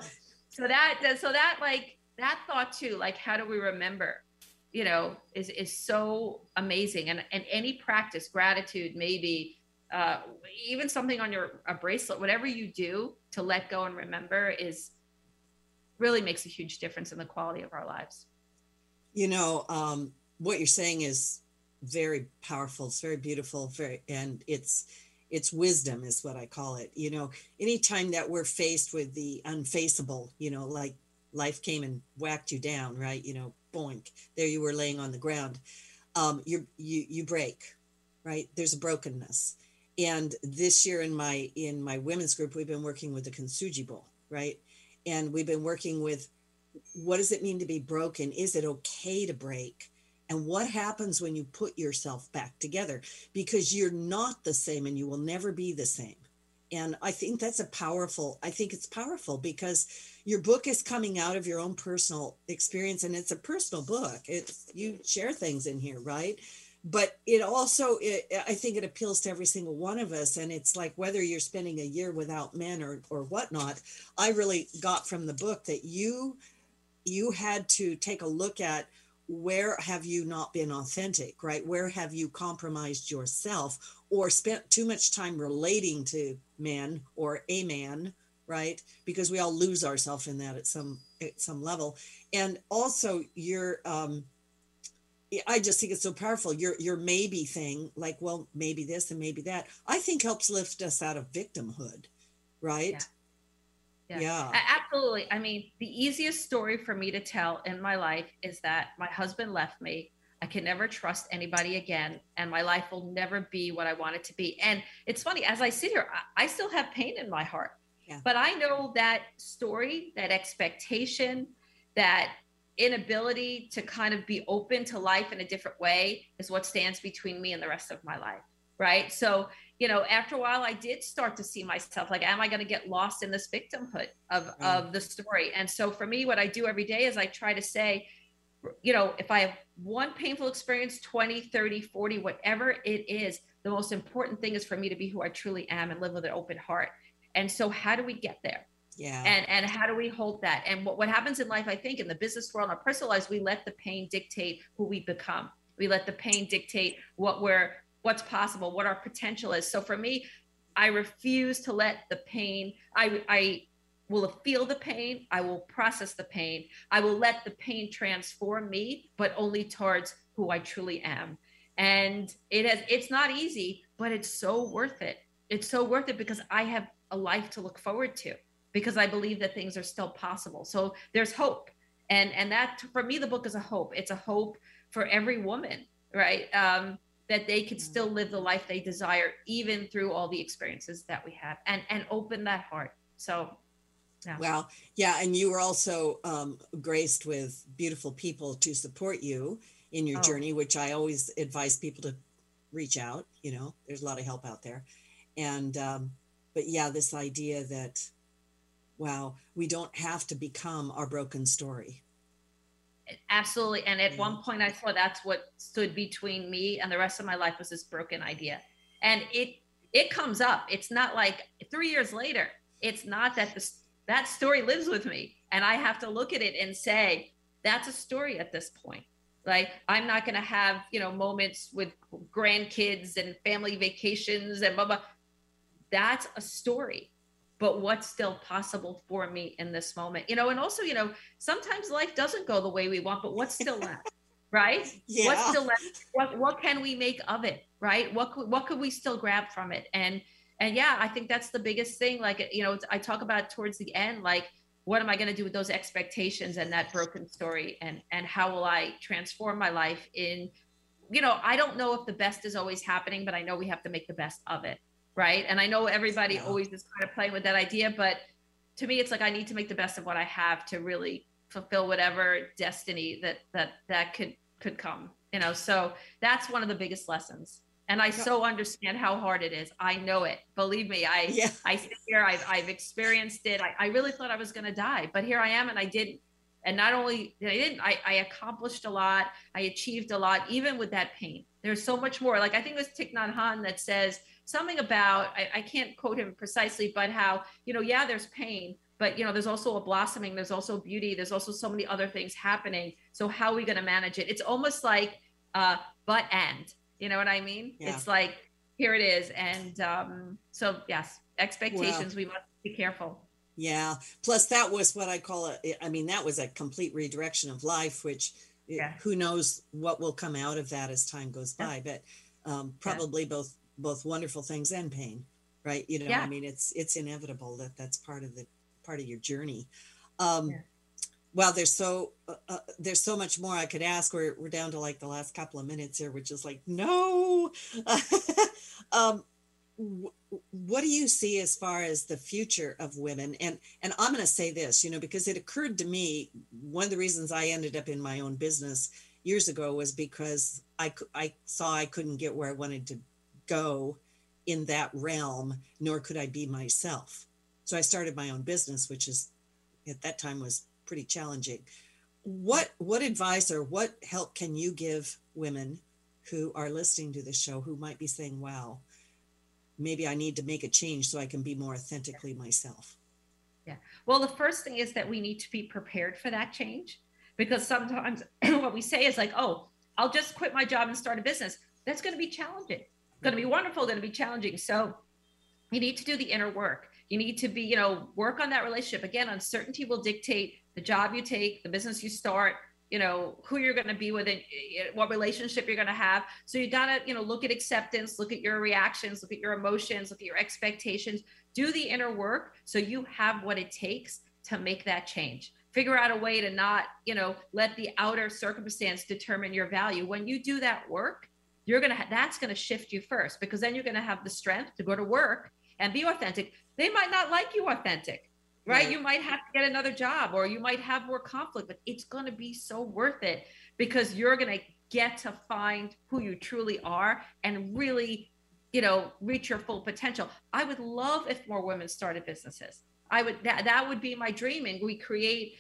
so that so that like that thought too like how do we remember? You know is is so amazing. And and any practice gratitude maybe uh, even something on your a bracelet, whatever you do to let go and remember is really makes a huge difference in the quality of our lives. You know, um, what you're saying is very powerful. It's very beautiful. Very, and it's it's wisdom is what I call it. You know, anytime that we're faced with the unfaceable, you know, like life came and whacked you down, right? You know, boink, there you were laying on the ground. Um, you you you break, right? There's a brokenness. And this year in my in my women's group, we've been working with the Kintsugi bowl, right? And we've been working with what does it mean to be broken? Is it okay to break? And what happens when you put yourself back together? Because you're not the same and you will never be the same. And I think that's a powerful, I think it's powerful because your book is coming out of your own personal experience and it's a personal book. It's you share things in here, right? But it also, it, I think it appeals to every single one of us. And it's like whether you're spending a year without men or, or whatnot, I really got from the book that you you had to take a look at where have you not been authentic right where have you compromised yourself or spent too much time relating to men or a man right because we all lose ourselves in that at some at some level and also your um I just think it's so powerful. Your your maybe thing, like, well, maybe this and maybe that, I think helps lift us out of victimhood, right? Yeah. Yeah. A- Absolutely. I mean, the easiest story for me to tell in my life is that my husband left me. I can never trust anybody again, and my life will never be what I want it to be. And it's funny, as I sit here, I, I still have pain in my heart. Yeah. But I know that story, that expectation, that inability to kind of be open to life in a different way is what stands between me and the rest of my life. Right. So, you know, after a while, I did start to see myself like, am I going to get lost in this victimhood of, Right. of the story? And so for me, what I do every day is I try to say, you know, if I have one painful experience, 20, 30, 40, whatever it is, the most important thing is for me to be who I truly am and live with an open heart. And so, how do we get there? Yeah. and and how do we hold that? And what, what happens in life i think in the business world and our personal lives we let the pain dictate who we become. We let the pain dictate what we're what's possible what our potential is. So for me i refuse to let the pain i i will feel the pain i will process the pain. I will let the pain transform me but only towards who i truly am. And it has it's not easy but it's so worth it. It's so worth it because i have a life to look forward to because I believe that things are still possible. So there's hope. And and that for me the book is a hope. It's a hope for every woman, right? Um, that they could still live the life they desire even through all the experiences that we have and and open that heart. So yeah. Wow. Yeah. And you were also um, graced with beautiful people to support you in your Oh. journey, which I always advise people to reach out. You know, there's a lot of help out there. And, um, but yeah, this idea that, wow, we don't have to become our broken story. Absolutely. And at Yeah. one point I saw that's what stood between me and the rest of my life was this broken idea. And it it comes up. It's not like 3 years later. It's not that this that story lives with me and I have to look at it and say that's a story at this point. Like I'm not going to have, you know, moments with grandkids and family vacations and blah blah. That's a story but what's still possible for me in this moment? You know and also you know sometimes life doesn't go the way we want but what's still left *laughs* right? Yeah. what's still left? What what can we make of it right? What could, what could we still grab from it? And and yeah i think that's the biggest thing like you know i talk about towards the end like what am i going to do with those expectations and that broken story? And and how will i transform my life in you know i don't know if the best is always happening but i know we have to make the best of it right and i know everybody Yeah. always is kind of playing with that idea but to me it's like i need to make the best of what i have to really fulfill whatever destiny that that that could could come you know so that's one of the biggest lessons And I so understand how hard it is. I know it. Believe me, I Yeah. *laughs* I sit here, I've, I've experienced it. I, I really thought I was going to die, but here I am and I didn't. And not only did I didn't, I, I accomplished a lot. I achieved a lot, even with that pain. There's so much more. Like I think it was Thich Nhat Hanh that says something about, I, I can't quote him precisely, but how, you know, yeah, there's pain, but you know, there's also a blossoming, there's also beauty, there's also so many other things happening. So how are we going to manage it? It's almost like uh, but and, you know what I mean? Yeah. It's like, here it is. And um, so yes, expectations, we must be careful. Yeah. Plus, that was what I call it. I mean, that was a complete redirection of life, which Yeah. who knows what will come out of that as time goes Yeah. by. But um, probably both both wonderful things and pain, right? You know, Yeah. I mean, it's it's inevitable that that's part of the part of your journey. Um, Yeah. Well, there's so uh, uh, there's so much more I could ask. We're we're down to like the last couple of minutes here, which is like no. *laughs* um, what do you see as far as the future of women and and i'm going to say this you know because it occurred to me one of the reasons i ended up in my own business years ago was because i i saw i couldn't get where i wanted to go in that realm nor could i be myself so i started my own business which is at that time was pretty challenging what what advice or what help can you give women who are listening to this show who might be saying wow maybe I need to make a change so I can be more authentically myself. Yeah. Well, the first thing is that we need to be prepared for that change because sometimes *clears throat* what we say is like, oh, I'll just quit my job and start a business. That's going to be challenging. Going to be wonderful, going to be challenging. So you need to do the inner work. You need to be, you know, work on that relationship. Again, uncertainty will dictate the job you take, the business you start, you know, who you're going to be with, and eh, what relationship you're going to have. So you got to, you know, look at acceptance, look at your reactions, look at your emotions, look at your expectations do the inner work so you have what it takes to make that change figure out a way to not you know let the outer circumstance determine your value when you do that work you're gonna ha- that's gonna shift you first because then you're gonna have the strength to go to work and be authentic. They might not like you authentic right, Right. you might have to get another job or you might have more conflict but it's gonna be so worth it because you're gonna get to find who you truly are and really you know reach your full potential. I would love if more women started businesses. I would that, that would be my dream and we create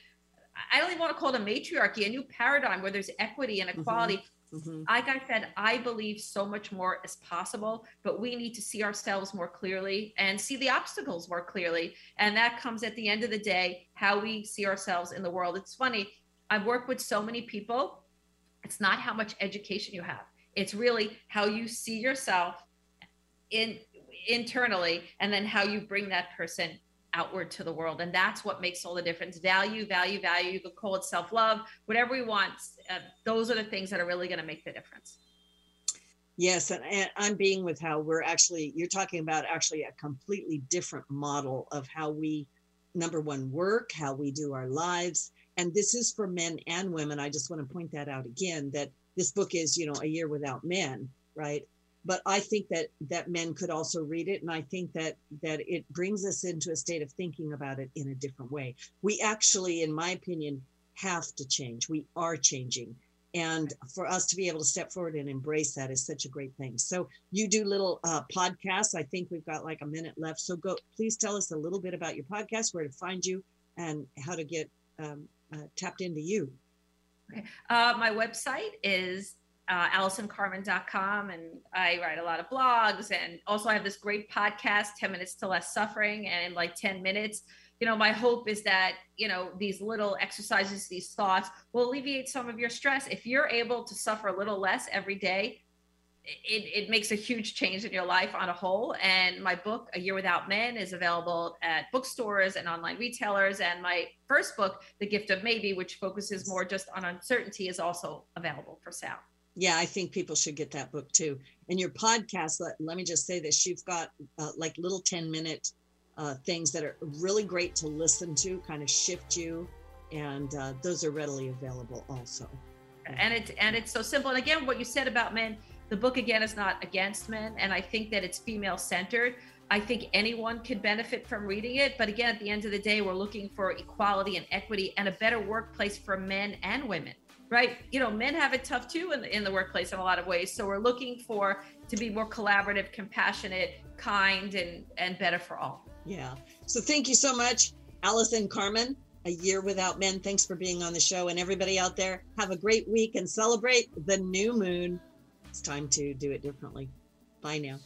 i don't even want to call it a matriarchy a new paradigm where there's equity and mm-hmm. equality Mhm. like i said i believe so much more is possible but we need to see ourselves more clearly and see the obstacles more clearly. And that comes at the end of the day how we see ourselves in the world. It's funny i've worked with so many people. It's not how much education you have. It's really how you see yourself in internally and then how you bring that person outward to the world and that's what makes all the difference value value value you could call it self-love whatever we want uh, those are the things that are really going to make the difference Yes, and, and I'm being with how we're actually, you're talking about actually a completely different model of how we, number one, work, how we do our lives. And this is for men and women. I just want to point that out again that this book is, you know, A Year Without Men, right? But I think that that men could also read it, and I think that that it brings us into a state of thinking about it in a different way. We actually, in my opinion, have to change. We are changing. And for us to be able to step forward and embrace that is such a great thing. So you do little uh, podcasts. I think we've got like a minute left. So go please tell us a little bit about your podcast where to find you and how to get um, uh, tapped into you. Uh, my website is uh, AllisonCarmen.com, and I write a lot of blogs. And also, I have this great podcast, 10 Minutes to Less Suffering. And in like 10 minutes, you know, my hope is that, you know, these little exercises, these thoughts will alleviate some of your stress. If you're able to suffer a little less every day, it, it makes a huge change in your life on a whole. And my book, A Year Without Men, is available at bookstores and online retailers. And my first book, The Gift of Maybe, which focuses more just on uncertainty, is also available for sale. Yeah i think people should get that book too. And your podcast let, let me just say this you've got uh, like little 10 minute uh, things that are really great to listen to kind of shift you. And uh, those are readily available also. And it's and it's so simple. And again what you said about men the book again is not against men. And i think that it's female centered. I think anyone could benefit from reading it. But again at the end of the day we're looking for equality and equity and a better workplace for men and women right? You know, men have it tough too in the, in the workplace in a lot of ways. So we're looking for to be more collaborative, compassionate, kind, and and better for all. Yeah. So thank you so much, Allison Carmen. A year without men. Thanks for being on the show, and everybody out there, have a great week and celebrate the new moon. It's time to do it differently. Bye now.